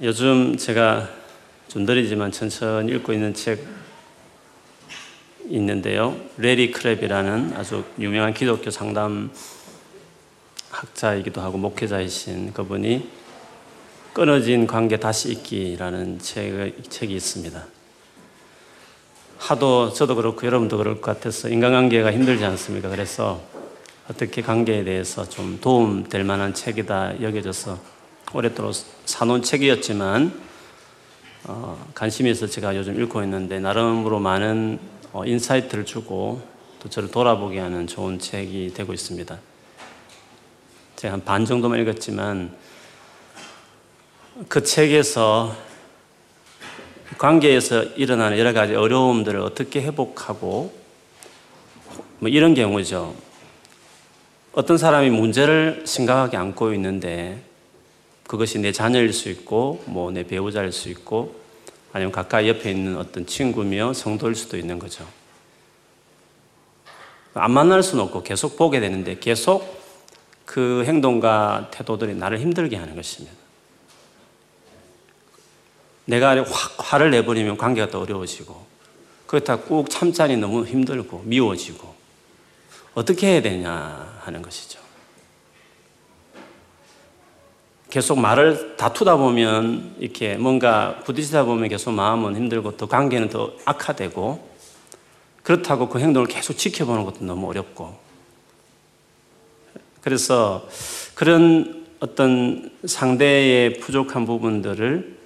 요즘 제가 좀 느리지만 천천히 읽고 있는 책 있는데요. 레리 크랩이라는 아주 유명한 기독교 상담 학자이기도 하고 목회자이신 그분이 끊어진 관계 다시 읽기라는 책, 책이 있습니다. 하도 저도 그렇고 여러분도 그럴 것 같아서 인간관계가 힘들지 않습니까? 그래서 어떻게 관계에 대해서 좀 도움 될 만한 책이다 여겨져서 오랫도록 사놓은 책이었지만 어, 관심이 있어 제가 요즘 읽고 있는데 나름으로 많은 어, insight를 주고 또 저를 돌아보게 하는 좋은 책이 되고 있습니다. 제가 한 반 정도만 읽었지만 그 책에서 관계에서 일어나는 여러 가지 어려움들을 어떻게 회복하고 뭐 이런 경우죠. 어떤 사람이 문제를 심각하게 안고 있는데 그것이 내 자녀일 수 있고, 뭐 내 배우자일 수 있고, 아니면 가까이 옆에 있는 어떤 친구며 성도일 수도 있는 거죠. 안 만날 수는 없고 계속 보게 되는데 계속 그 행동과 태도들이 나를 힘들게 하는 것입니다. 내가 확 화를 내버리면 관계가 더 어려워지고, 그렇다 꾹 참자니 너무 힘들고 미워지고, 어떻게 해야 되냐 하는 것이죠. 계속 말을 다투다 보면 이렇게 뭔가 부딪히다 보면 계속 마음은 힘들고 더 관계는 더 악화되고 그렇다고 그 행동을 계속 지켜보는 것도 너무 어렵고 그래서 그런 어떤 상대의 부족한 부분들을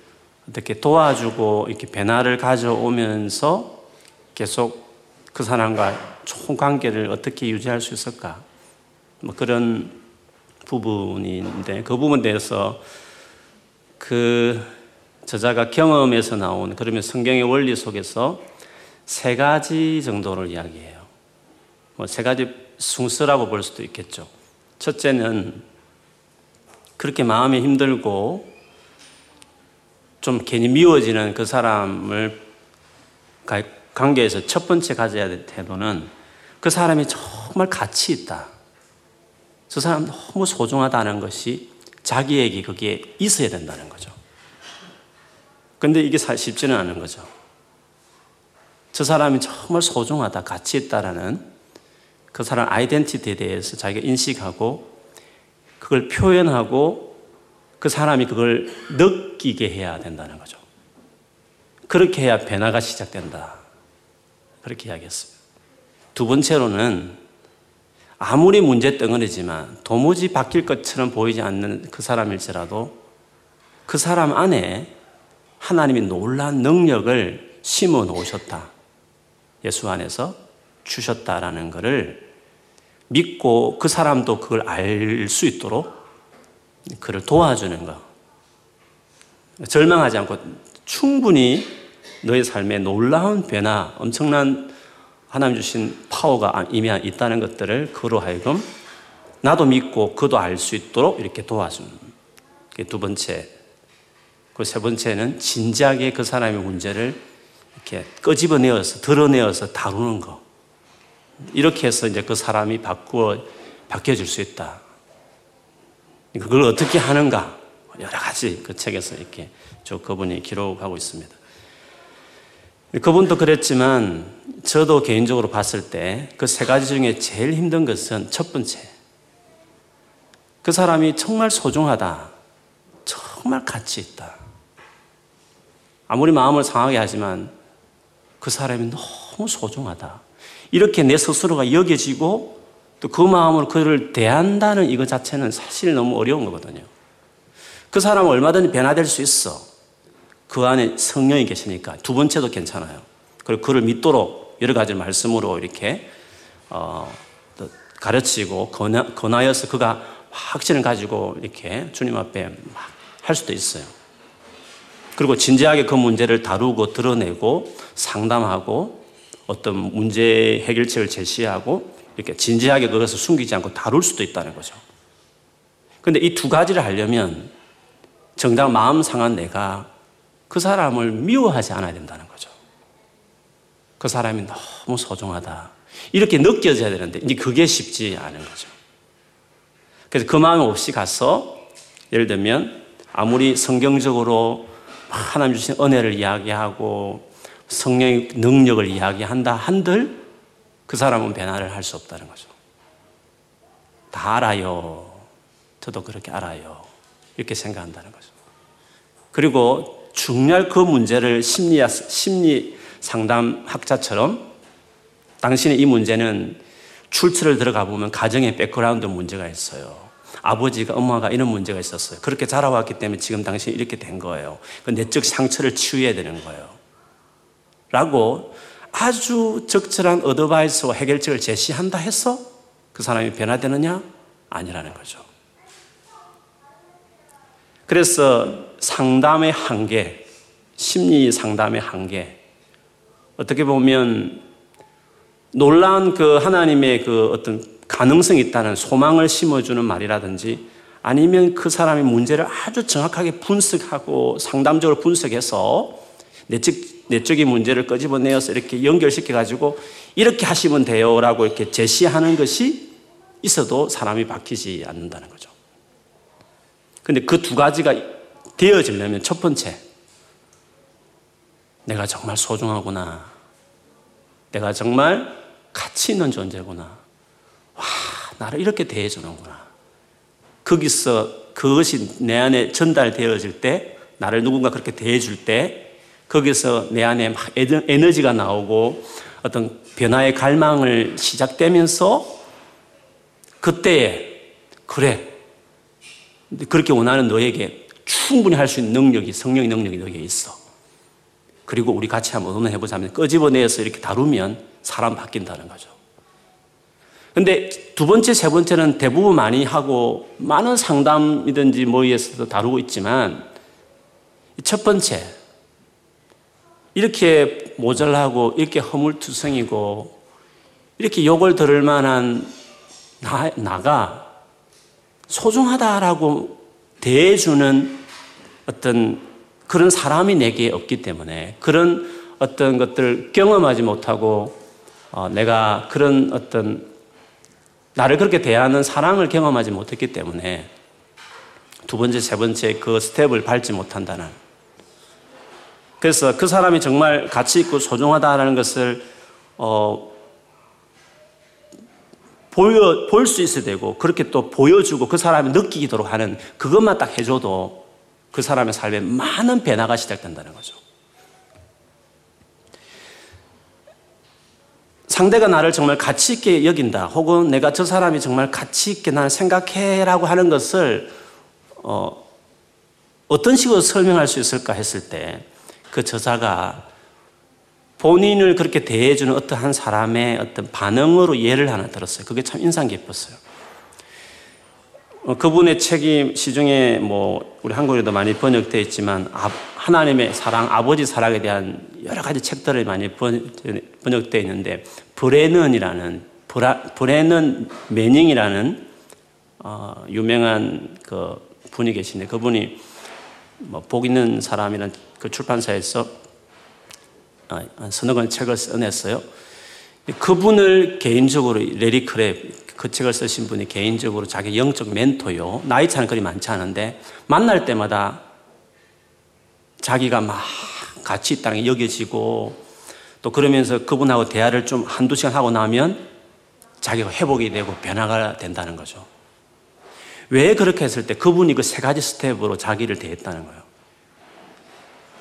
어떻게 도와주고 이렇게 변화를 가져오면서 계속 그 사람과 좋은 관계를 어떻게 유지할 수 있을까? 뭐 그런 부분인데 그 부분에 대해서 그 저자가 경험에서 나온 그러면 성경의 원리 속에서 세 가지 정도를 이야기해요. 뭐 세 가지 순서라고 볼 수도 있겠죠. 첫째는 그렇게 마음이 힘들고 좀 괜히 미워지는 그 사람을 관계에서 첫 번째 가져야 될 태도는 그 사람이 정말 가치 있다. 저 사람 너무 소중하다는 것이 자기에게 그게 있어야 된다는 거죠. 근데 이게 쉽지는 않은 거죠. 저 사람이 정말 소중하다, 가치 있다라는 그 사람 아이덴티티에 대해서 자기가 인식하고 그걸 표현하고 그 사람이 그걸 느끼게 해야 된다는 거죠. 그렇게 해야 변화가 시작된다. 그렇게 이야기했습니다. 두 번째로는 아무리 문제 덩어리지만 도무지 바뀔 것처럼 보이지 않는 그 사람일지라도 그 사람 안에 하나님이 놀란 능력을 심어 놓으셨다. 예수 안에서 주셨다라는 것을 믿고 그 사람도 그걸 알 수 있도록 그를 도와주는 것. 절망하지 않고 충분히 너의 삶에 놀라운 변화, 엄청난 하나님 주신 파워가 이미 있다는 것들을 그로 하여금 나도 믿고 그도 알 수 있도록 이렇게 도와주는. 그게 두 번째. 그 세 번째는 진지하게 그 사람의 문제를 이렇게 끄집어내어서 드러내어서 다루는 거. 이렇게 해서 이제 그 사람이 바꾸어, 바뀌어질 수 있다. 그걸 어떻게 하는가. 여러 가지 그 책에서 이렇게 저 그분이 기록하고 있습니다. 그분도 그랬지만 저도 개인적으로 봤을 때 그 세 가지 중에 제일 힘든 것은 첫 번째. 그 사람이 정말 소중하다. 정말 가치 있다. 아무리 마음을 상하게 하지만 그 사람이 너무 소중하다. 이렇게 내 스스로가 여겨지고 또 그 마음으로 그를 대한다는 이것 자체는 사실 너무 어려운 거거든요. 그 사람은 얼마든지 변화될 수 있어. 그 안에 성령이 계시니까 두 번째도 괜찮아요. 그리고 그를 믿도록 여러 가지 말씀으로 이렇게 어, 가르치고 권하, 권하 여서 그가 확신을 가지고 이렇게 주님 앞에 막 할 수도 있어요. 그리고 진지하게 그 문제를 다루고 드러내고 상담하고 어떤 문제 해결책을 제시하고 이렇게 진지하게 그것을 숨기지 않고 다룰 수도 있다는 거죠. 근데 이 두 가지를 하려면 정작 마음 상한 내가 그 사람을 미워하지 않아야 된다는 거죠. 그 사람이 너무 소중하다. 이렇게 느껴져야 되는데, 이제 그게 쉽지 않은 거죠. 그래서 그 마음 없이 가서, 예를 들면, 아무리 성경적으로 하나님 주신 은혜를 이야기하고 성령의 능력을 이야기한다 한들 그 사람은 변화를 할 수 없다는 거죠. 다 알아요. 저도 그렇게 알아요. 이렇게 생각한다는 거죠. 그리고 중요할 그 문제를 심리, 심리 상담학자처럼 당신의 이 문제는 출처를 들어가 보면 가정의 background 문제가 있어요. 아버지가 엄마가 이런 문제가 있었어요. 그렇게 자라왔기 때문에 지금 당신이 이렇게 된 거예요. 그 내적 상처를 치유해야 되는 거예요. 라고 아주 적절한 advice와 해결책을 제시한다 해서 그 사람이 변화되느냐? 아니라는 거죠. 그래서 상담의 한계, 심리 상담의 한계, 어떻게 보면 놀라운 그 하나님의 그 어떤 가능성이 있다는 소망을 심어주는 말이라든지 아니면 그 사람의 문제를 아주 정확하게 분석하고 상담적으로 분석해서 내적, 내적인 문제를 끄집어내어서 이렇게 연결시켜가지고 이렇게 하시면 돼요 라고 이렇게 제시하는 것이 있어도 사람이 바뀌지 않는다는 거죠. 근데 그 두 가지가 되어지려면 첫 번째, 내가 정말 소중하구나. 내가 정말 가치 있는 존재구나. 와, 나를 이렇게 대해주는구나. 거기서 그것이 내 안에 전달되어질 때, 나를 누군가 그렇게 대해줄 때, 거기서 내 안에 막 에너지가 나오고 어떤 변화의 갈망을 시작되면서 그때에, 그래. 그렇게 원하는 너에게 충분히 할 수 있는 능력이, 성령의 능력이 너에게 있어. 그리고 우리 같이 한번 의논해보자 면 끄집어내서 이렇게 다루면 사람 바뀐다는 거죠. 근데 두 번째, 세 번째는 대부분 많이 하고 많은 상담이든지 뭐에 서도 다루고 있지만 첫 번째, 이렇게 모자라고 이렇게 허물투성이고 이렇게 욕을 들을 만한 나, 나가 소중하다라고 대해주는 어떤 그런 사람이 내게 없기 때문에 그런 어떤 것들 경험하지 못하고 어, 내가 그런 어떤 나를 그렇게 대하는 사랑을 경험하지 못했기 때문에 두 번째, 세 번째 그 스텝을 밟지 못한다는. 그래서 그 사람이 정말 가치 있고 소중하다라는 것을 어, 보여 볼 수 있어야 되고 그렇게 또 보여주고 그 사람이 느끼도록 하는 그것만 딱 해줘도 그 사람의 삶에 많은 변화가 시작된다는 거죠. 상대가 나를 정말 가치 있게 여긴다. 혹은 내가 저 사람이 정말 가치 있게 나를 생각해라고 하는 것을 어, 어떤 식으로 설명할 수 있을까 했을 때 그 저자가 본인을 그렇게 대해주는 어떠한 사람의 어떤 반응으로 예를 하나 들었어요. 그게 참 인상 깊었어요. 어, 그분의 책이 시중에 뭐 우리 한국에도 많이 번역되어 있지만 하나님의 사랑, 아버지 사랑에 대한 여러 가지 책들을 많이 번역되어 있는데 브레넌이라는 브레넌 매닝이라는 어, 유명한 그 분이 계신데 그분이 뭐 복 있는 사람이라는 그 출판사에서 어, 서너 권 책을 써냈어요. 그분을 개인적으로 레리 크랩 그 책을 쓰신 분이 개인적으로 자기 영적 멘토요. 나이 차는 그리 많지 않은데 만날 때마다 자기가 막 가치 있다는 게 여겨지고 또 그러면서 그분하고 대화를 좀 한두 시간 하고 나면 자기가 회복이 되고 변화가 된다는 거죠. 왜 그렇게 했을 때 그분이 그 세 가지 step으로 자기를 대했다는 거예요.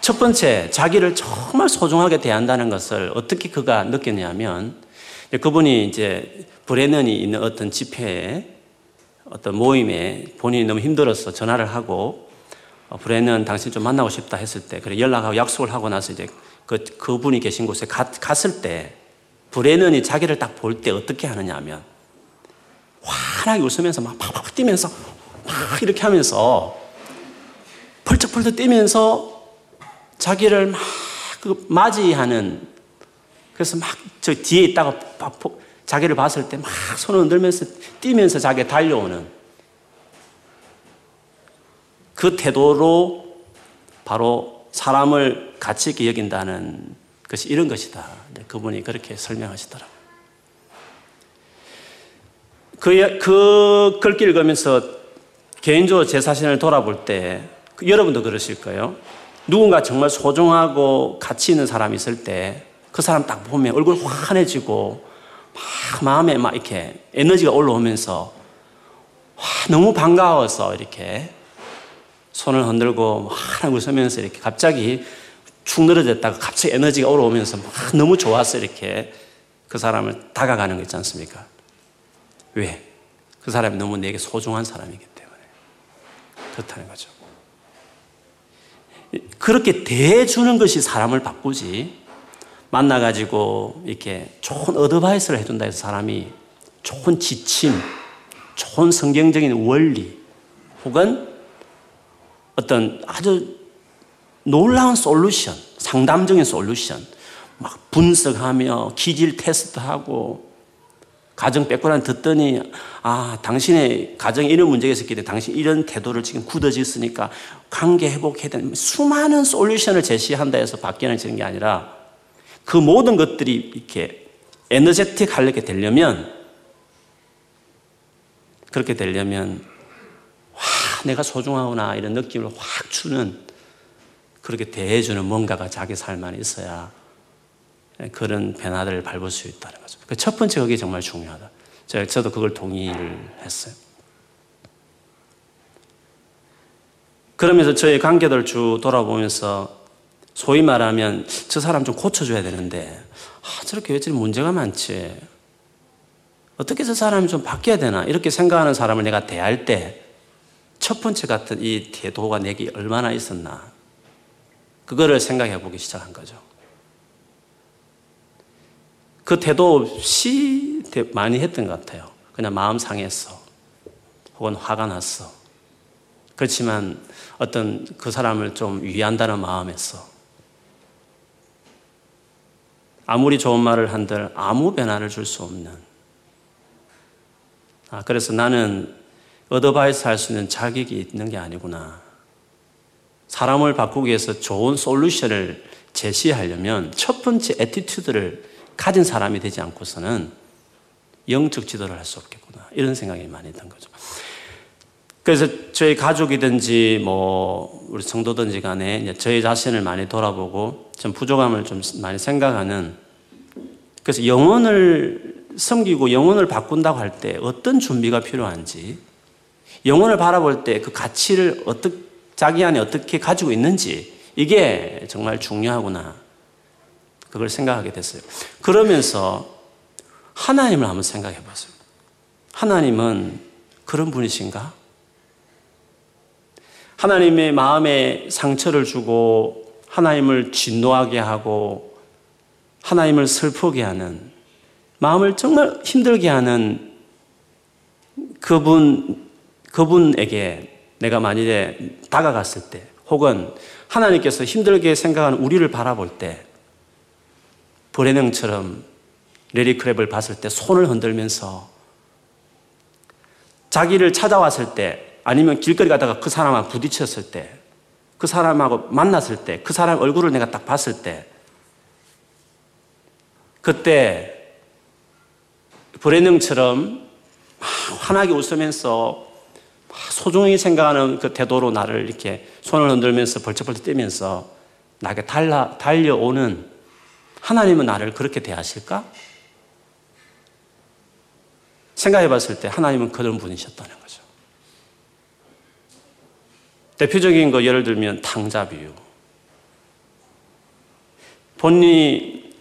첫 번째, 자기를 정말 소중하게 대한다는 것을 어떻게 그가 느꼈냐면 그분이 이제 브레넌이 있는 어떤 집회에 어떤 모임에 본인이 너무 힘들어서 전화를 하고 어, 브레넌 당신 좀 만나고 싶다 했을 때 그래 연락하고 약속을 하고 나서 이제 그 그분이 계신 곳에 갔, 갔을 때 브레넌이 자기를 딱 볼 때 어떻게 하느냐 하면 환하게 웃으면서 막 팍팍 뛰면서 막 이렇게 하면서 펄쩍펄쩍 뛰면서 자기를 막그 맞이하는 그래서 막 저 뒤에 있다가 자기를 봤을 때 막 손을 흔들면서 뛰면서 자기 달려오는 그 태도로 바로 사람을 가치 있게 여긴다는 것이 이런 것이다. 그분이 그렇게 설명하시더라고요. 그, 그 글귀를 읽으면서 개인적으로 제 자신을 돌아볼 때그 여러분도 그러실 거예요. 누군가 정말 소중하고 가치 있는 사람이 있을 때 그 사람 딱 보면 얼굴 환해지고 막 마음에 막 이렇게 에너지가 올라오면서 와, 너무 반가워서 이렇게 손을 흔들고 환하게 웃으면서 이렇게 갑자기 축 늘어졌다가 갑자기 에너지가 올라오면서 막 너무 좋아서 이렇게 그 사람을 다가가는 거 있지 않습니까? 왜? 그 사람이 너무 내게 소중한 사람이기 때문에. 그렇다는 거죠. 그렇게 대해주는 것이 사람을 바꾸지. 만나가지고 이렇게 좋은 어드바이스를 해준다 해서 사람이 좋은 지침, 좋은 성경적인 원리, 혹은 어떤 아주 놀라운 솔루션, 상담적인 솔루션, 막 분석하며 기질 테스트하고 가정 백그라운드 듣더니 아 당신의 가정에 이런 문제가 있었기 때문에 당신 이런 태도를 지금 굳어졌으니까 관계 회복해야 되는 수많은 솔루션을 제시한다 해서 바뀌어지는 게 아니라 그 모든 것들이 이렇게 에너제틱 하려게 되려면 그렇게 되려면 와 내가 소중하구나 이런 느낌을 확 주는 그렇게 대해주는 뭔가가 자기 삶 안에 있어야 그런 변화들을 밟을 수 있다는 거죠. 그 첫 번째 그게 정말 중요하다. 저도 그걸 동의를 했어요. 그러면서 저의 관계들 쭉 돌아보면서 소위 말하면 저 사람 좀 고쳐줘야 되는데 아, 저렇게 왜 저리 문제가 많지? 어떻게 저 사람이 좀 바뀌어야 되나? 이렇게 생각하는 사람을 내가 대할 때 첫 번째 같은 이 태도가 내게 얼마나 있었나? 그거를 생각해 보기 시작한 거죠. 그 태도 없이 많이 했던 것 같아요. 그냥 마음 상했어. 혹은 화가 났어. 그렇지만 어떤 그 사람을 좀 위한다는 마음에서 아무리 좋은 말을 한들 아무 변화를 줄 수 없는. 아, 그래서 나는 어드바이스 할 수 있는 자격이 있는 게 아니구나. 사람을 바꾸기 위해서 좋은 솔루션을 제시하려면 첫 번째 attitude를 가진 사람이 되지 않고서는 영적 지도를 할 수 없겠구나. 이런 생각이 많이 했던 거죠. 그래서 저희 가족이든지 뭐 우리 성도든지 간에 저희 자신을 많이 돌아보고 좀 부족함을 좀 많이 생각하는 그래서 영혼을 섬기고 영혼을 바꾼다고 할 때 어떤 준비가 필요한지 영혼을 바라볼 때 그 가치를 어떻게 자기 안에 어떻게 가지고 있는지 이게 정말 중요하구나. 그걸 생각하게 됐어요. 그러면서 하나님을 한번 생각해 봤어요. 하나님은 그런 분이신가? 하나님의 마음에 상처를 주고 하나님을 진노하게 하고 하나님을 슬프게 하는 마음을 정말 힘들게 하는 그분 그분에게 내가 만일에 다가갔을 때 혹은 하나님께서 힘들게 생각하는 우리를 바라볼 때 브레능처럼 레리 크랩을 봤을 때 손을 흔들면서 자기를 찾아왔을 때 아니면 길거리 가다가 그 사람하고 부딪혔을 때, 그 사람하고 만났을 때, 그 사람 얼굴을 내가 딱 봤을 때, 그때 브레능처럼 환하게 웃으면서 소중히 생각하는 그 태도로 나를 이렇게 손을 흔들면서 벌쩍벌쩍 뛰면서 나에게 달라, 달려오는 하나님은 나를 그렇게 대하실까? 생각해 봤을 때 하나님은 그런 분이셨다는 거죠. 대표적인 거 예를 들면 탕자 비유. 본인이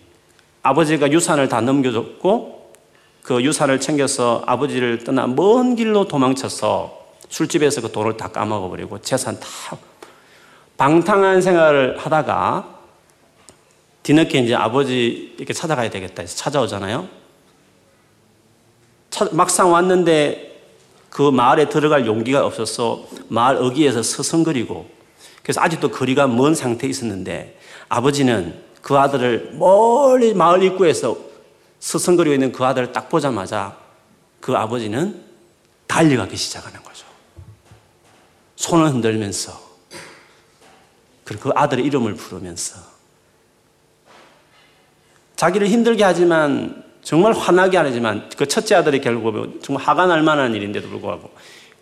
아버지가 유산을 다 넘겨줬고 그 유산을 챙겨서 아버지를 떠나 먼 길로 도망쳐서 술집에서 그 돈을 다 까먹어버리고 재산 다 방탕한 생활을 하다가 뒤늦게 이제 아버지 이렇게 찾아가야 되겠다 해서 찾아오잖아요. 막상 왔는데 그 마을에 들어갈 용기가 없어서 마을 어귀에서 서성거리고 그래서 아직도 거리가 먼 상태에 있었는데 아버지는 그 아들을 멀리 마을 입구에서 서성거리고 있는 그 아들을 딱 보자마자 그 아버지는 달려가기 시작하는 거죠. 손을 흔들면서 그리고 그 아들의 이름을 부르면서 자기를 힘들게 하지만 정말 화나게 하지만 그 첫째 아들이 결국 정말 화가 날 만한 일인데도 불구하고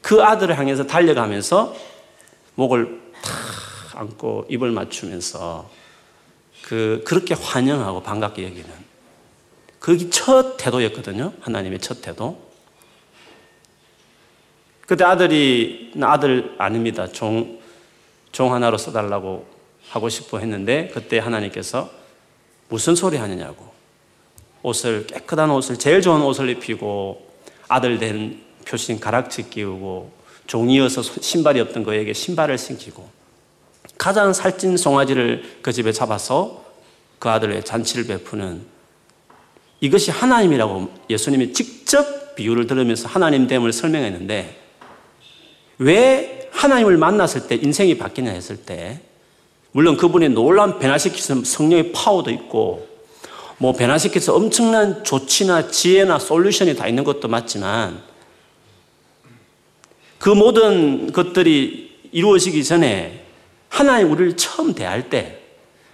그 아들을 향해서 달려가면서 목을 탁 안고 입을 맞추면서 그 그렇게 환영하고 반갑게 여기는 그게 첫 태도였거든요. 하나님의 첫 태도. 그때 아들이 아들 아닙니다. 종, 종 하나로 써달라고 하고 싶어 했는데 그때 하나님께서 무슨 소리 하느냐고. 옷을 깨끗한 옷을 제일 좋은 옷을 입히고 아들 된 표신 가락지 끼우고 종이어서 신발이 없던 그에게 신발을 신기고 가장 살찐 송아지를 그 집에 잡아서 그 아들의 잔치를 베푸는 이것이 하나님이라고 예수님이 직접 비유를 들으면서 하나님 됨을 설명했는데 왜 하나님을 만났을 때 인생이 바뀌냐 했을 때 물론 그분이 놀라운 변화시키는 성령의 파워도 있고 뭐 변화시켜서 엄청난 조치나 지혜나 솔루션이 다 있는 것도 맞지만 그 모든 것들이 이루어지기 전에 하나님 우리를 처음 대할 때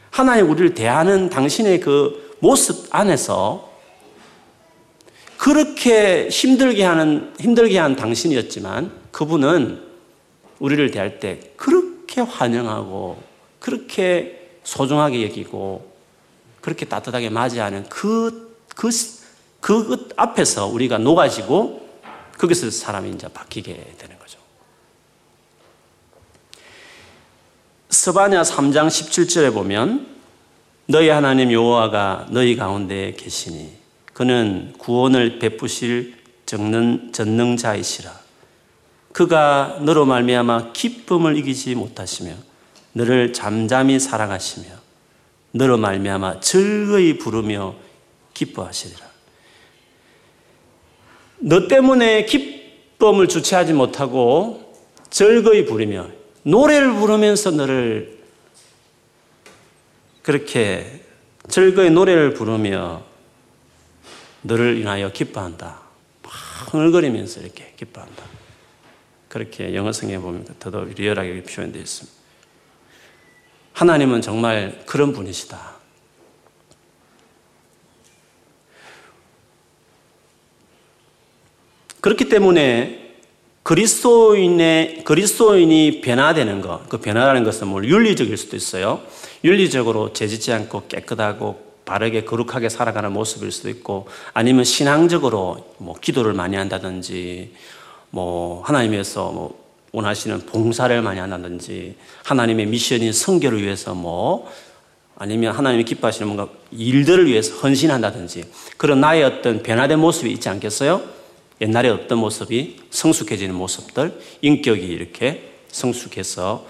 하나님 우리를 대하는 당신의 그 모습 안에서 그렇게 힘들게 하는 힘들게 한 당신이었지만 그분은 우리를 대할 때 그렇게 환영하고 그렇게 소중하게 여기고 그렇게 따뜻하게 맞이하는 그, 그, 그 앞에서 우리가 녹아지고 거기서 사람이 이제 바뀌게 되는 거죠. 스바냐 3장 17절에 보면 너희 하나님 여호와가 너희 가운데 계시니 그는 구원을 베푸실 전능, 전능자이시라. 그가 너로 말미암아 기쁨을 이기지 못하시며 너를 잠잠히 사랑하시며 너로 말미암아 즐거이 부르며 기뻐하시리라. 너 때문에 기쁨을 주체하지 못하고 즐거이 부르며 노래를 부르면서 너를 그렇게 즐거이 노래를 부르며 너를 인하여 기뻐한다. 막 흥얼거리면서 이렇게 기뻐한다. 그렇게 영어 성경에 보면 더더 리얼하게 표현되어 있습니다. 하나님은 정말 그런 분이시다. 그렇기 때문에 그리스도인의 그리스도인이 변화되는 것, 그 변화라는 것은 뭐 윤리적일 수도 있어요. 윤리적으로 재짓지 않고 깨끗하고 바르게 거룩하게 살아가는 모습일 수도 있고, 아니면 신앙적으로 뭐 기도를 많이 한다든지, 뭐 하나님에서 뭐 원하시는 봉사를 많이 한다든지 하나님의 미션인 성교를 위해서 뭐 아니면 하나님이 기뻐하시는 뭔가 일들을 위해서 헌신한다든지 그런 나의 어떤 변화된 모습이 있지 않겠어요? 옛날에 어떤 모습이 성숙해지는 모습들, 인격이 이렇게 성숙해서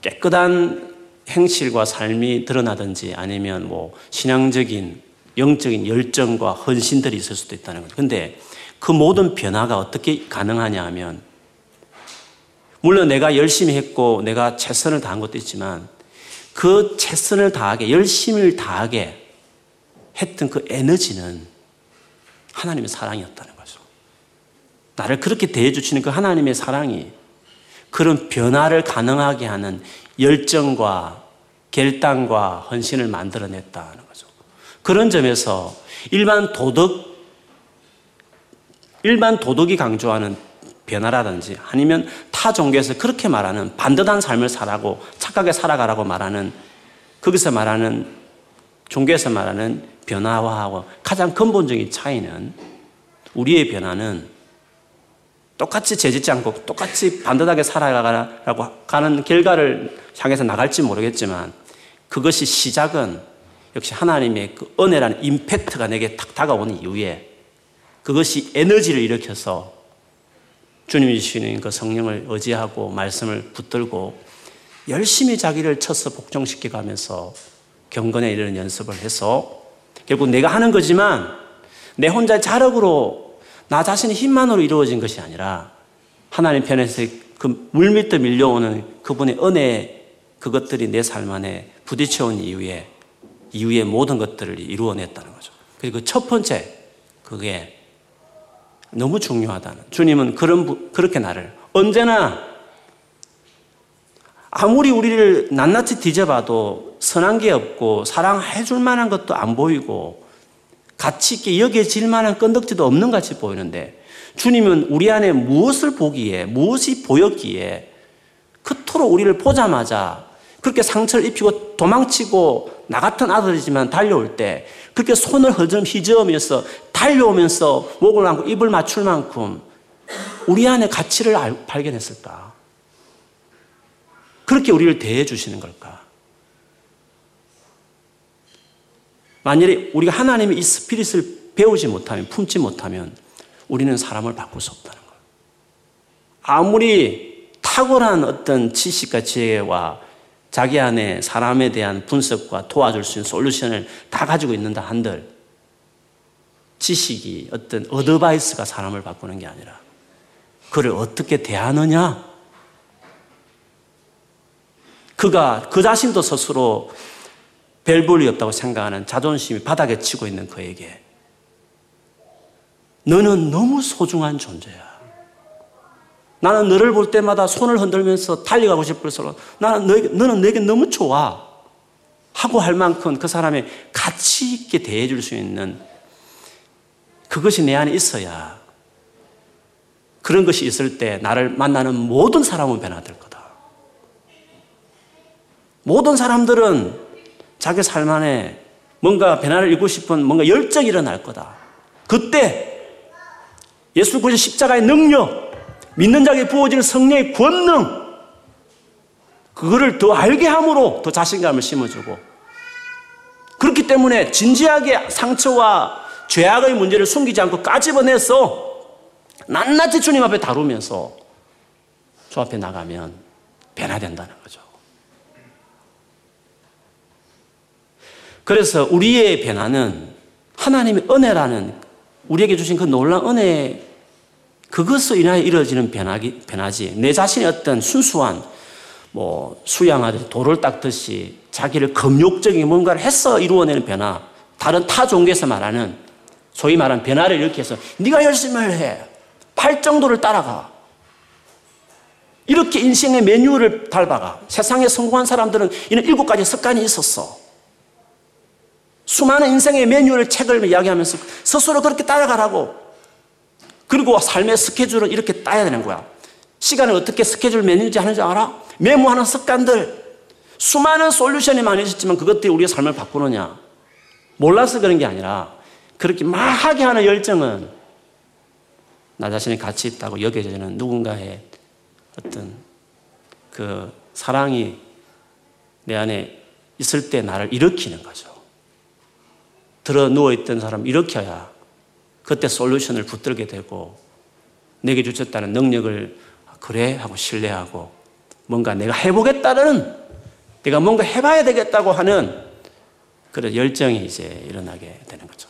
깨끗한 행실과 삶이 드러나든지 아니면 뭐 신앙적인 영적인 열정과 헌신들이 있을 수도 있다는 거죠. 근데 그 모든 변화가 어떻게 가능하냐 하면 물론 내가 열심히 했고 내가 최선을 다한 것도 있지만 그 최선을 다하게 열심을 다하게 했던 그 에너지는 하나님의 사랑이었다는 거죠. 나를 그렇게 대해주시는 그 하나님의 사랑이 그런 변화를 가능하게 하는 열정과 결단과 헌신을 만들어냈다는 거죠. 그런 점에서 일반 도덕 일반 도덕이 강조하는 변화라든지 아니면 타 종교에서 그렇게 말하는 반듯한 삶을 살라고 착하게 살아가라고 말하는 거기서 말하는 종교에서 말하는 변화와하고 가장 근본적인 차이는 우리의 변화는 똑같이 재짓지 않고 똑같이 반듯하게 살아가라고 가는 결과를 향해서 나갈지 모르겠지만 그것이 시작은 역시 하나님의 그 은혜라는 임팩트가 내게 탁 다가오는 이후에 그것이 에너지를 일으켜서 주님이 주시는 그 성령을 의지하고 말씀을 붙들고 열심히 자기를 쳐서 복종시켜 가면서 경건에 이르는 연습을 해서 결국 내가 하는 거지만 내 혼자의 자력으로 나 자신의 힘만으로 이루어진 것이 아니라 하나님 편에서 그 물밀듯 밀려오는 그분의 은혜 그것들이 내 삶 안에 부딪혀온 이후에 이후에 모든 것들을 이루어냈다는 거죠. 그리고 첫 번째 그게 너무 중요하다는. 주님은 그런, 그렇게 나를 언제나 아무리 우리를 낱낱이 뒤져봐도 선한 게 없고 사랑해 줄 만한 것도 안 보이고 가치 있게 여겨질 만한 끈덕지도 없는 같이 보이는데 주님은 우리 안에 무엇을 보기에 무엇이 보였기에 그토록 우리를 보자마자 그렇게 상처를 입히고 도망치고 나 같은 아들이지만 달려올 때 그렇게 손을 허점 휘저으면서 달려오면서 목을 안고 입을 맞출 만큼 우리 안에 가치를 발견했을까? 그렇게 우리를 대해 주시는 걸까? 만일에 우리가 하나님의 이 스피릿을 배우지 못하면, 품지 못하면 우리는 사람을 바꿀 수 없다는 거예요. 아무리 탁월한 어떤 지식과 지혜와 자기 안에 사람에 대한 분석과 도와줄 수 있는 솔루션을 다 가지고 있는다 한들 지식이 어떤 어드바이스가 사람을 바꾸는 게 아니라 그를 어떻게 대하느냐 그가 그 자신도 스스로 별볼이 없다고 생각하는 자존심이 바닥에 치고 있는 그에게 너는 너무 소중한 존재야. 나는 너를 볼 때마다 손을 흔들면서 달려가고 싶을수록 나는 너에게, 너는 내게 너무 좋아. 하고 할 만큼 그 사람의 가치 있게 대해줄 수 있는 그것이 내 안에 있어야 그런 것이 있을 때 나를 만나는 모든 사람은 변화될 거다. 모든 사람들은 자기 삶 안에 뭔가 변화를 이루고 싶은 뭔가 열정이 일어날 거다. 그때 예수 그리스도 십자가의 능력, 믿는 자에게 부어지는 성령의 권능, 그거를 더 알게 함으로 더 자신감을 심어주고 그렇기 때문에 진지하게 상처와 죄악의 문제를 숨기지 않고 까집어내서 낱낱이 주님 앞에 다루면서 주 앞에 나가면 변화된다는 거죠. 그래서 우리의 변화는 하나님의 은혜라는 우리에게 주신 그 놀라운 은혜 그것으로 인하여 이루어지는 변화기, 변화지 내 자신의 어떤 순수한 뭐 수양하듯이 돌을 닦듯이 자기를 금욕적인 뭔가를 해서 이루어내는 변화 다른 타 종교에서 말하는 소위 말하는 변화를 일으켜서 네가 열심히 해. 팔 정도를 따라가. 이렇게 인생의 메뉴를 밟아가. 세상에 성공한 사람들은 이런 일곱 가지 습관이 있었어. 수많은 인생의 메뉴를 책을 이야기하면서 스스로 그렇게 따라가라고. 그리고 삶의 스케줄을 이렇게 따야 되는 거야. 시간을 어떻게 스케줄 매니지 하는지 알아? 메모하는 습관들. 수많은 솔루션이 많이 있었지만 그것들이 우리의 삶을 바꾸느냐? 몰라서 그런 게 아니라 그렇게 막 하게 하는 열정은 나 자신의 가치 있다고 여겨지는 누군가의 어떤 그 사랑이 내 안에 있을 때 나를 일으키는 거죠. 들어 누워있던 사람 일으켜야 그때 솔루션을 붙들게 되고 내게 주셨다는 능력을 그래 하고 신뢰하고 뭔가 내가 해보겠다는 내가 뭔가 해봐야 되겠다고 하는 그런 열정이 이제 일어나게 되는 거죠.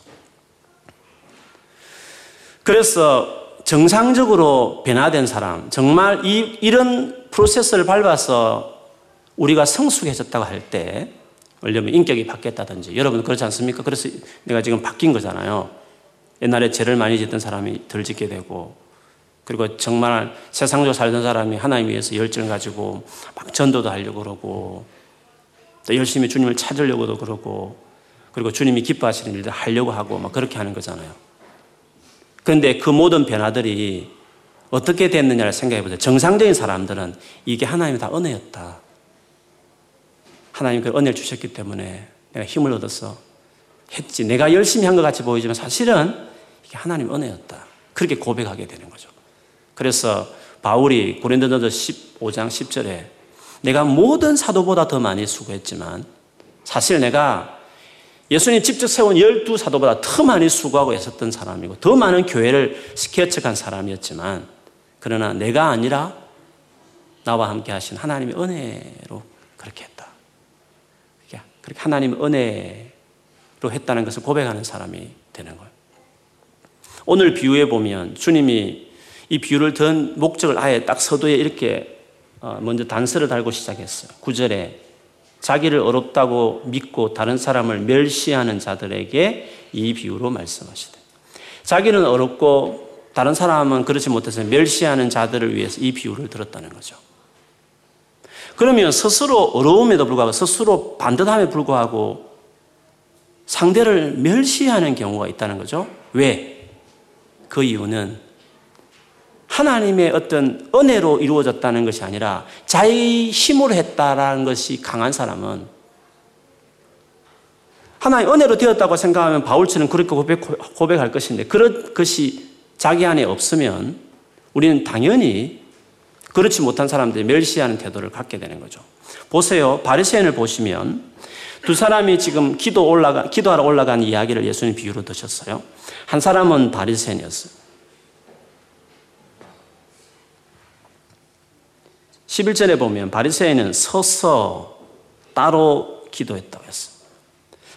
그래서 정상적으로 변화된 사람, 정말 이, 이런 프로세스를 밟아서 우리가 성숙해졌다고 할 때, 원래면 인격이 바뀌었다든지, 여러분 그렇지 않습니까? 그래서 내가 지금 바뀐 거잖아요. 옛날에 죄를 많이 짓던 사람이 덜 짓게 되고, 그리고 정말 세상적으로 살던 사람이 하나님 위해서 열정을 가지고 막 전도도 하려고 그러고, 또 열심히 주님을 찾으려고도 그러고, 그리고 주님이 기뻐하시는 일들 하려고 하고, 막 그렇게 하는 거잖아요. 그런데 그 모든 변화들이 어떻게 됐느냐를 생각해 보세요. 정상적인 사람들은 이게 하나님의 다 은혜였다. 하나님 그 은혜를 주셨기 때문에 내가 힘을 얻어서 했지. 내가 열심히 한 것 같이 보이지만 사실은 이게 하나님 은혜였다. 그렇게 고백하게 되는 거죠. 그래서 바울이 고린도전서 15장 10절에 내가 모든 사도보다 더 많이 수고했지만 사실 내가 예수님 직접 세운 열두 사도보다 더 많이 수고하고 애썼던 사람이고 더 많은 교회를 스케어책한 사람이었지만 그러나 내가 아니라 나와 함께 하신 하나님의 은혜로 그렇게 했다. 그렇게 하나님의 은혜로 했다는 것을 고백하는 사람이 되는 거예요. 오늘 비유해 보면 주님이 이 비유를 든 목적을 아예 딱 서두에 이렇게 어, 먼저 단서를 달고 시작했어요. 9절에 자기를 어렵다고 믿고 다른 사람을 멸시하는 자들에게 이 비유로 말씀하시되 자기는 어렵고 다른 사람은 그렇지 못해서 멸시하는 자들을 위해서 이 비유를 들었다는 거죠. 그러면 스스로 어려움에도 불구하고 스스로 반듯함에 불구하고 상대를 멸시하는 경우가 있다는 거죠. 왜? 그 이유는 하나님의 어떤 은혜로 이루어졌다는 것이 아니라 자기 힘으로 했다라는 것이 강한 사람은 하나님 은혜로 되었다고 생각하면 바울처럼 그렇게 고백, 고백 할 것인데 그런 것이 자기 안에 없으면 우리는 당연히 그렇지 못한 사람들이 멸시하는 태도를 갖게 되는 거죠. 보세요. 바리새인을 보시면 두 사람이 지금 기도 올라가 기도하러 올라간 이야기를 예수님 비유로 드셨어요. 한 사람은 바리새인이었어요. 11절에 보면 바리새인은 서서 따로 기도했다고 했어요.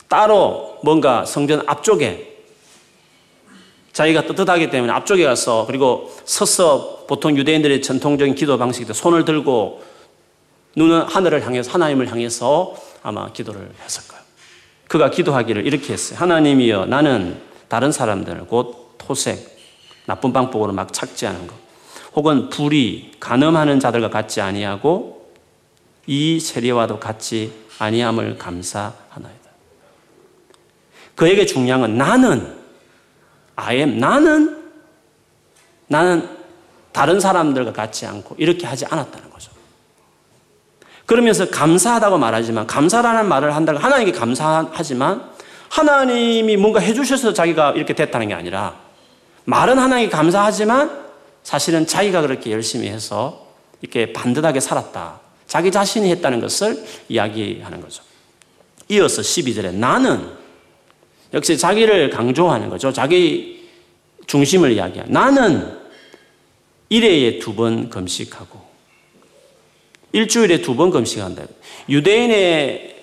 따로 뭔가 성전 앞쪽에 자기가 떳떳하기 때문에 앞쪽에 가서 그리고 서서 보통 유대인들의 전통적인 기도 방식도 손을 들고 눈은 하늘을 향해서 하나님을 향해서 아마 기도를 했을 거예요. 그가 기도하기를 이렇게 했어요. 하나님이여 나는 다른 사람들 곧 토색 나쁜 방법으로 막 착지하는 것 혹은 불이 간음하는 자들과 같지 아니하고 이 세리와도 같지 아니함을 감사하나이다. 그에게 중요한 건 나는 I am 나는 나는 다른 사람들과 같지 않고 이렇게 하지 않았다는 거죠. 그러면서 감사하다고 말하지만 감사라는 말을 한다고 하나님께 감사하지만 하나님이 뭔가 해주셔서 자기가 이렇게 됐다는 게 아니라 말은 하나님께 감사하지만 사실은 자기가 그렇게 열심히 해서 이렇게 반듯하게 살았다. 자기 자신이 했다는 것을 이야기하는 거죠. 이어서 12절에 나는 역시 자기를 강조하는 거죠. 자기 중심을 이야기해. 나는 일회에 두 번 금식하고 일주일에 두 번 금식한다. 유대인의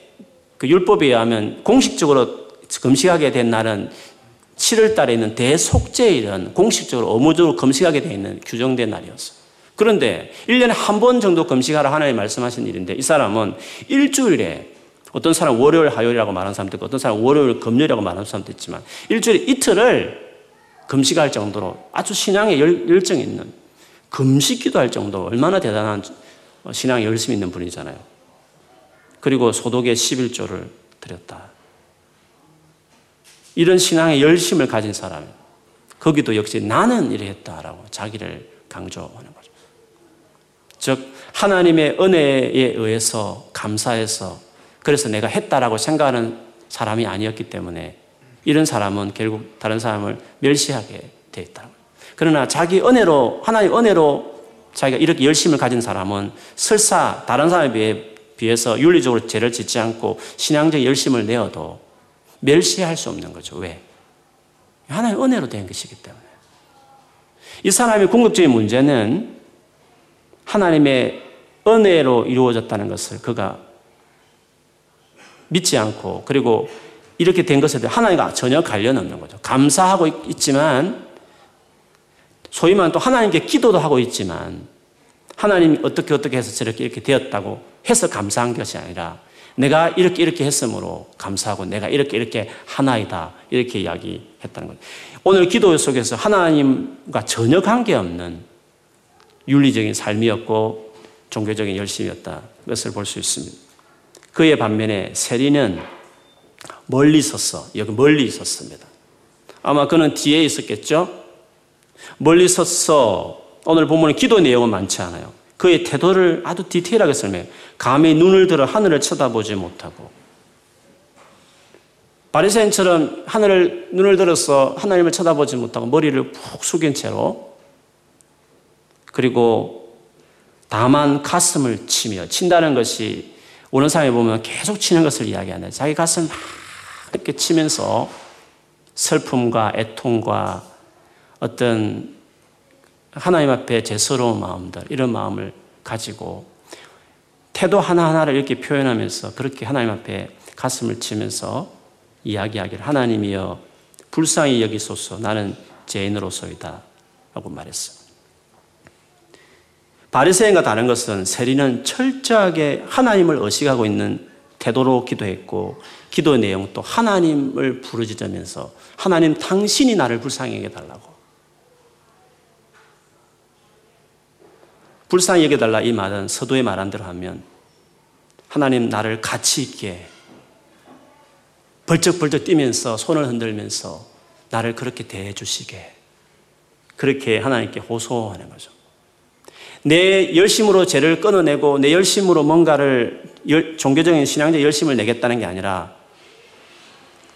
그 율법에 의하면 공식적으로 금식하게 된 날은 7월 달에 있는 대속제일은 공식적으로 의무적으로 금식하게 되어 있는 규정된 날이었어. 그런데 1년에 한 번 정도 금식하라 하나님 말씀하신 일인데 이 사람은 일주일에 어떤 사람 월요일, 화요일이라고 말하는 사람도 있고 어떤 사람 월요일, 금요일이라고 말하는 사람도 있지만 일주일에 이틀을 금식할 정도로 아주 신앙에 열, 정이 있는 금식 기도 할 정도로 얼마나 대단한 신앙에 열심히 있는 분이잖아요. 그리고 소독의 11조를 드렸다. 이런 신앙에 열심을 가진 사람, 거기도 역시 나는 이래 했다라고 자기를 강조하는 거죠. 즉, 하나님의 은혜에 의해서 감사해서 그래서 내가 했다라고 생각하는 사람이 아니었기 때문에 이런 사람은 결국 다른 사람을 멸시하게 돼 있다. 그러나 자기 은혜로, 하나님 은혜로 자기가 이렇게 열심을 가진 사람은 설사 다른 사람에 비해, 비해서 윤리적으로 죄를 짓지 않고 신앙적 열심을 내어도 멸시할 수 없는 거죠. 왜? 하나의 은혜로 된 것이기 때문에. 이 사람의 궁극적인 문제는 하나님의 은혜로 이루어졌다는 것을 그가 믿지 않고 그리고 이렇게 된 것에 대해 하나님과 전혀 관련 없는 거죠. 감사하고 있지만 소위 말하면 또 하나님께 기도도 하고 있지만 하나님이 어떻게 어떻게 해서 저렇게 이렇게 되었다고 해서 감사한 것이 아니라 내가 이렇게 이렇게 했으므로 감사하고 내가 이렇게 이렇게 하나이다. 이렇게 이야기했다는 거예요. 오늘 기도 속에서 하나님과 전혀 관계없는 윤리적인 삶이었고 종교적인 열심이었다. 것을 볼 수 있습니다. 그의 반면에 세리는 멀리 있었어. 여기 멀리 있었습니다. 아마 그는 뒤에 있었겠죠? 멀리 섰어. 오늘 보면 기도 내용은 많지 않아요. 그의 태도를 아주 디테일하게 설명해요. 감히 눈을 들어 하늘을 쳐다보지 못하고 바리새인처럼 하늘을 눈을 들어서 하나님을 쳐다보지 못하고 머리를 푹 숙인 채로 그리고 다만 가슴을 치며 친다는 것이 오는 사람에 보면 계속 치는 것을 이야기하는 자기 가슴 막 이렇게 치면서 슬픔과 애통과 어떤 하나님 앞에 죄스러운 마음들 이런 마음을 가지고 태도 하나하나를 이렇게 표현하면서 그렇게 하나님 앞에 가슴을 치면서 이야기하기를 하나님이여 불쌍히 여기소서 나는 죄인으로서이다 라고 말했어. 바리새인과 다른 것은 세리는 철저하게 하나님을 의식하고 있는 태도로 기도했고 기도 내용 또 하나님을 부르짖으면서 하나님 당신이 나를 불쌍히 여겨달라고 불쌍히 여겨달라 이 말은 서도의 말한 대로 하면 하나님 나를 가치 있게 벌쩍벌쩍 뛰면서 손을 흔들면서 나를 그렇게 대해 주시게 그렇게 하나님께 호소하는 거죠. 내 열심으로 죄를 끊어내고 내 열심으로 뭔가를 종교적인 신앙적 열심을 내겠다는 게 아니라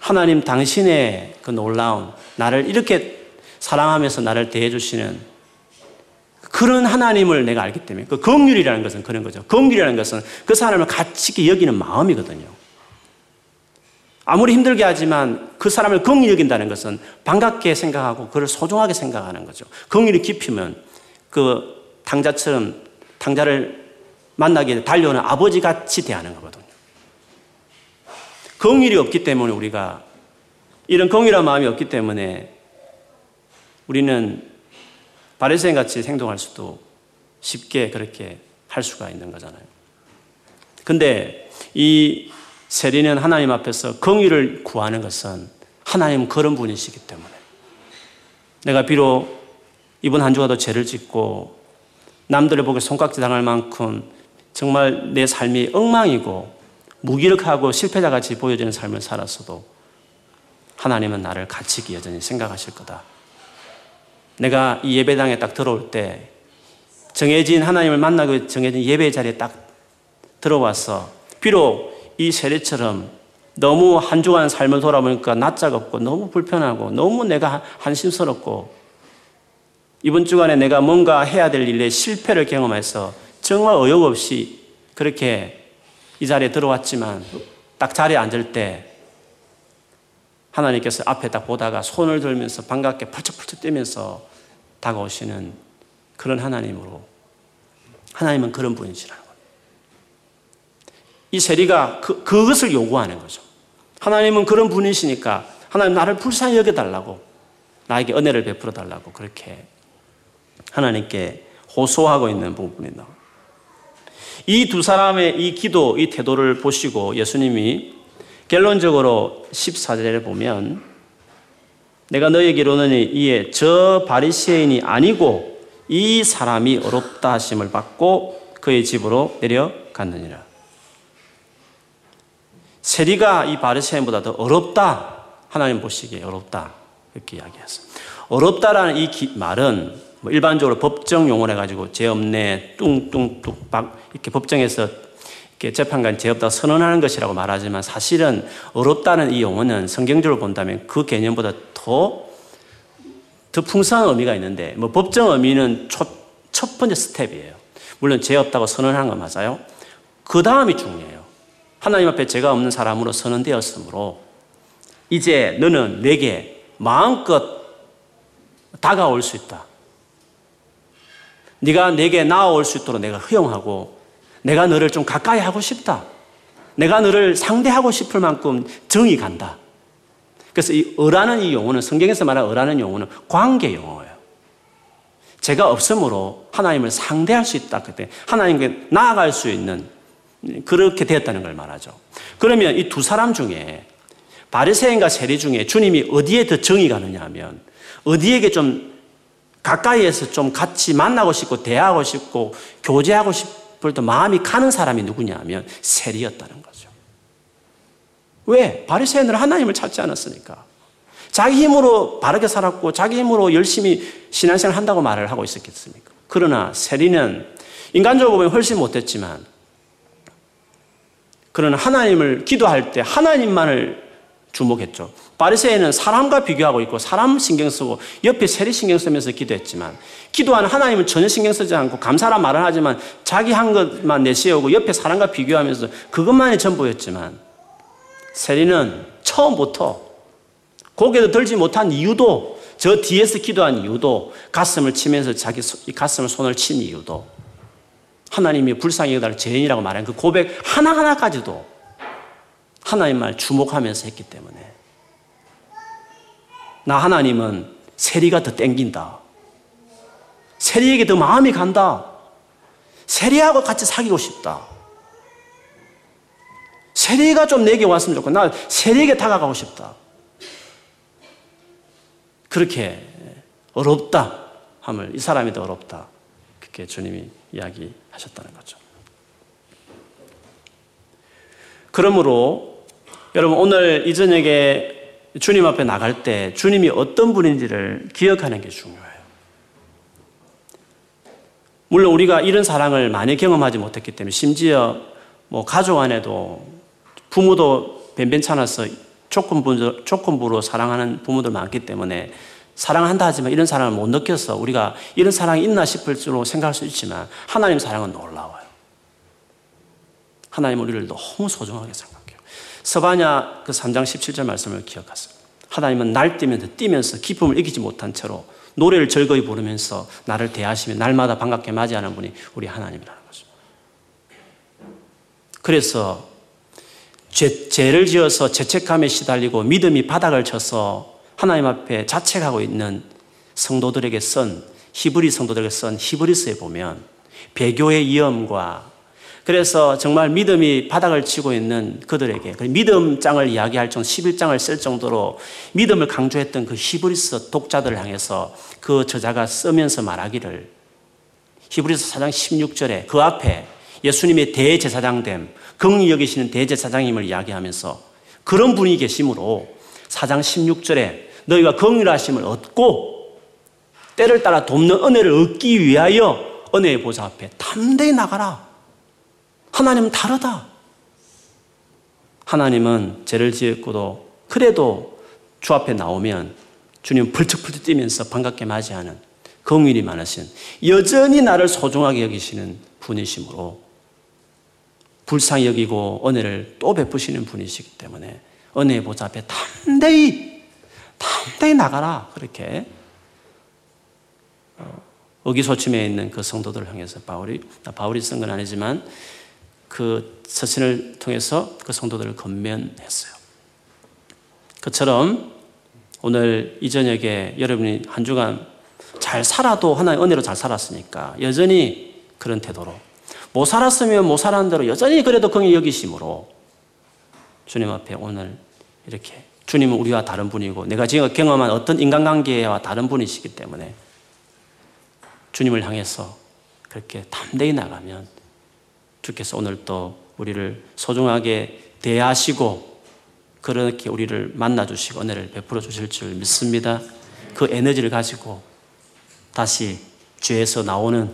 하나님 당신의 그 놀라운 나를 이렇게 사랑하면서 나를 대해주시는 그런 하나님을 내가 알기 때문에 그 긍휼이라는 것은 그런 거죠. 긍휼이라는 것은 그 사람을 가치 있게 여기는 마음이거든요. 아무리 힘들게 하지만 그 사람을 긍휼히 여긴다는 것은 반갑게 생각하고 그를 소중하게 생각하는 거죠. 긍휼이 깊으면 그 탕자처럼 탕자를 만나게 달려오는 아버지 같이 대하는 거거든요. 긍휼이 없기 때문에 우리가 이런 긍휼한 마음이 없기 때문에 우리는 바리새인 같이 행동할 수도 쉽게 그렇게 할 수가 있는 거잖아요. 근데 이 세리는 하나님 앞에서 긍휼을 구하는 것은 하나님은 그런 분이시기 때문에 내가 비록 이번 한 주가 더 죄를 짓고 남들의 보기에 손깍지 당할 만큼 정말 내 삶이 엉망이고 무기력하고 실패자같이 보여지는 삶을 살았어도 하나님은 나를 가치 있게 여전히 생각하실 거다. 내가 이 예배당에 딱 들어올 때 정해진 하나님을 만나고 정해진 예배 자리에 딱 들어와서 비록 이 세례처럼 너무 한 주간 삶을 돌아보니까 낯짝 없고 너무 불편하고 너무 내가 한심스럽고 이번 주간에 내가 뭔가 해야 될 일에 실패를 경험해서 정말 의욕 없이 그렇게 이 자리에 들어왔지만 딱 자리에 앉을 때 하나님께서 앞에 딱 보다가 손을 들면서 반갑게 펄쩍펄쩍 뛰면서 다가오시는 그런 하나님으로 하나님은 그런 분이시라는. 이 세리가 그, 그것을 요구하는 거죠. 하나님은 그런 분이시니까 하나님 나를 불쌍히 여겨달라고 나에게 은혜를 베풀어 달라고 그렇게 하나님께 호소하고 있는 부분입니다. 이 두 사람의 이 기도, 이 태도를 보시고 예수님이 결론적으로 14절에 보면 내가 너에게 이르노니 이에 저 바리새인이 아니고 이 사람이 어렵다 하심을 받고 그의 집으로 내려갔느니라. 세리가 이 바리새인보다 더 어렵다. 하나님 보시기에 어렵다. 이렇게 이야기했어. 어렵다라는 이 말은 뭐 일반적으로 법정 용어를 해가지고 죄 없네, 뚱뚱뚱 박 이렇게 법정에서 재판관 죄 없다 선언하는 것이라고 말하지만 사실은 어렵다는 이 용어는 성경적으로 본다면 그 개념보다 더, 더 풍성한 의미가 있는데 뭐 법정 의미는 첫, 첫 번째 스텝이에요. 물론 죄 없다고 선언하는 건 맞아요. 그 다음이 중요해요. 하나님 앞에 죄가 없는 사람으로 선언되었으므로 이제 너는 내게 마음껏 다가올 수 있다. 네가 내게 나아올 수 있도록 내가 허용하고 내가 너를 좀 가까이 하고 싶다. 내가 너를 상대하고 싶을 만큼 정이 간다. 그래서 이 어라는 이 용어는 성경에서 말하는 어라는 용어는 관계 용어예요. 제가 없으므로 하나님을 상대할 수 있다. 그때 하나님께 나아갈 수 있는 그렇게 되었다는 걸 말하죠. 그러면 이 두 사람 중에 바리새인과 세리 중에 주님이 어디에 더 정이 가느냐 하면 어디에게 좀 가까이에서 좀 같이 만나고 싶고 대하고 싶고 교제하고 싶 을때 마음이 가는 사람이 누구냐 하면 세리였다는 거죠. 왜? 바리새인은 하나님을 찾지 않았으니까. 자기 힘으로 바르게 살았고 자기 힘으로 열심히 신앙생활 한다고 말을 하고 있었겠습니까? 그러나 세리는 인간적으로 보면 훨씬 못했지만 그러나 하나님을 기도할 때 하나님만을 주목했죠. 바리새인은 사람과 비교하고 있고 사람 신경 쓰고 옆에 세리 신경 쓰면서 기도했지만 기도하는 하나님은 전혀 신경 쓰지 않고 감사란 말을 하지만 자기 한 것만 내세우고 옆에 사람과 비교하면서 그것만이 전부였지만 세리는 처음부터 고개도 들지 못한 이유도 저 뒤에서 기도한 이유도 가슴을 치면서 자기 가슴을 손을 친 이유도 하나님이 불쌍히 여달 죄인이라고 말한 그 고백 하나하나까지도 하나님 말 주목하면서 했기 때문에 나 하나님은 세리가 더 땡긴다. 세리에게 더 마음이 간다. 세리하고 같이 사귀고 싶다. 세리가 좀 내게 왔으면 좋고, 나 세리에게 다가가고 싶다. 그렇게 어렵다 함을 이 사람이 더 어렵다. 그렇게 주님이 이야기하셨다는 거죠. 그러므로 여러분 오늘 이 저녁에 주님 앞에 나갈 때 주님이 어떤 분인지를 기억하는 게 중요해요. 물론 우리가 이런 사랑을 많이 경험하지 못했기 때문에 심지어 뭐 가족 안에도 부모도 변변찮아서 조건부, 조건부로 사랑하는 부모들 많기 때문에 사랑한다 하지만 이런 사랑을 못 느껴서 우리가 이런 사랑이 있나 싶을 줄로 생각할 수 있지만 하나님 사랑은 놀라워요. 하나님 우리를 너무 소중하게 생각해요. 서바냐 그 3장 17절 말씀을 기억하세요. 하나님은 날뛰면서 뛰면서 기쁨을 이기지 못한 채로 노래를 즐거이 부르면서 나를 대하시며 날마다 반갑게 맞이하는 분이 우리 하나님이라는 거죠. 그래서 죄, 죄를 지어서 죄책감에 시달리고 믿음이 바닥을 쳐서 하나님 앞에 자책하고 있는 성도들에게 쓴 히브리 성도들에게 쓴 히브리스에 보면 배교의 위험과 그래서 정말 믿음이 바닥을 치고 있는 그들에게 그 믿음장을 이야기할 정도 11장을 쓸 정도로 믿음을 강조했던 그 히브리스 독자들을 향해서 그 저자가 쓰면서 말하기를 히브리서 4장 16절에 그 앞에 예수님의 대제사장됨, 긍히 여기시는 대제사장임을 이야기하면서 그런 분이 계심으로 4장 16절에 너희가 긍휼하심을 얻고 때를 따라 돕는 은혜를 얻기 위하여 은혜의 보좌 앞에 담대히 나가라. 하나님은 다르다. 하나님은 죄를 지었고도 그래도 주 앞에 나오면 주님 벌쩍벌쩍 뛰면서 반갑게 맞이하는 긍휼이 많으신 여전히 나를 소중하게 여기시는 분이시므로 불쌍히 여기고 은혜를 또 베푸시는 분이시기 때문에 은혜의 보좌 앞에 담대히 담대히 나가라 그렇게 어, 의기소침해 있는 그 성도들을 향해서 바울이 바울이 쓴 건 아니지만 그 서신을 통해서 그 성도들을 건면했어요. 그처럼 오늘 이 저녁에 여러분이 한 주간 잘 살아도 하나의 은혜로 잘 살았으니까 여전히 그런 태도로 못 살았으면 못 살았는 대로 여전히 그래도 긍휼 여기심으로 주님 앞에 오늘 이렇게 주님은 우리와 다른 분이고 내가 지금 경험한 어떤 인간관계와 다른 분이시기 때문에 주님을 향해서 그렇게 담대히 나가면 주께서 오늘 또 우리를 소중하게 대하시고 그렇게 우리를 만나주시고 은혜를 베풀어 주실 줄 믿습니다. 그 에너지를 가지고 다시 죄에서 나오는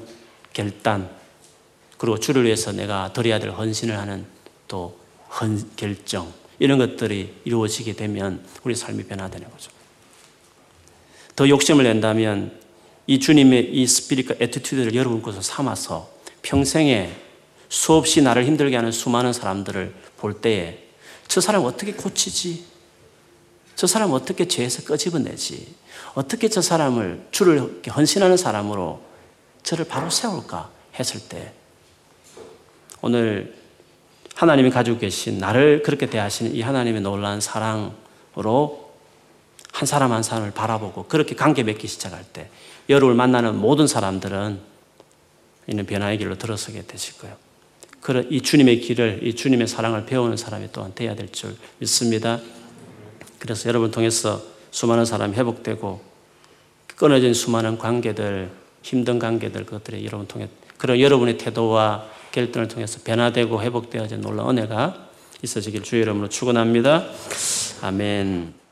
결단 그리고 주를 위해서 내가 드려야 될 헌신을 하는 또 헌, 결정 이런 것들이 이루어지게 되면 우리 삶이 변화되는 거죠. 더 욕심을 낸다면 이 주님의 이 spirit과 attitude를 여러분 것으로 삼아서 평생에 수없이 나를 힘들게 하는 수많은 사람들을 볼 때에 저 사람 어떻게 고치지? 저 사람 어떻게 죄에서 끄집어내지? 어떻게 저 사람을 주를 헌신하는 사람으로 저를 바로 세울까 했을 때 오늘 하나님이 가지고 계신 나를 그렇게 대하시는 이 하나님의 놀라운 사랑으로 한 사람 한 사람을 바라보고 그렇게 관계 맺기 시작할 때 여러분을 만나는 모든 사람들은 이는 변화의 길로 들어서게 되실 거예요. 그런 이 주님의 길을, 이 주님의 사랑을 배우는 사람이 또한 돼야 될 줄 믿습니다. 그래서 여러분 통해서 수많은 사람이 회복되고 끊어진 수많은 관계들, 힘든 관계들, 그것들이 여러분 통해 그런 여러분의 태도와 결단을 통해서 변화되고 회복되어진 놀라운 은혜가 있어지길 주의 이름으로 축원합니다. 아멘.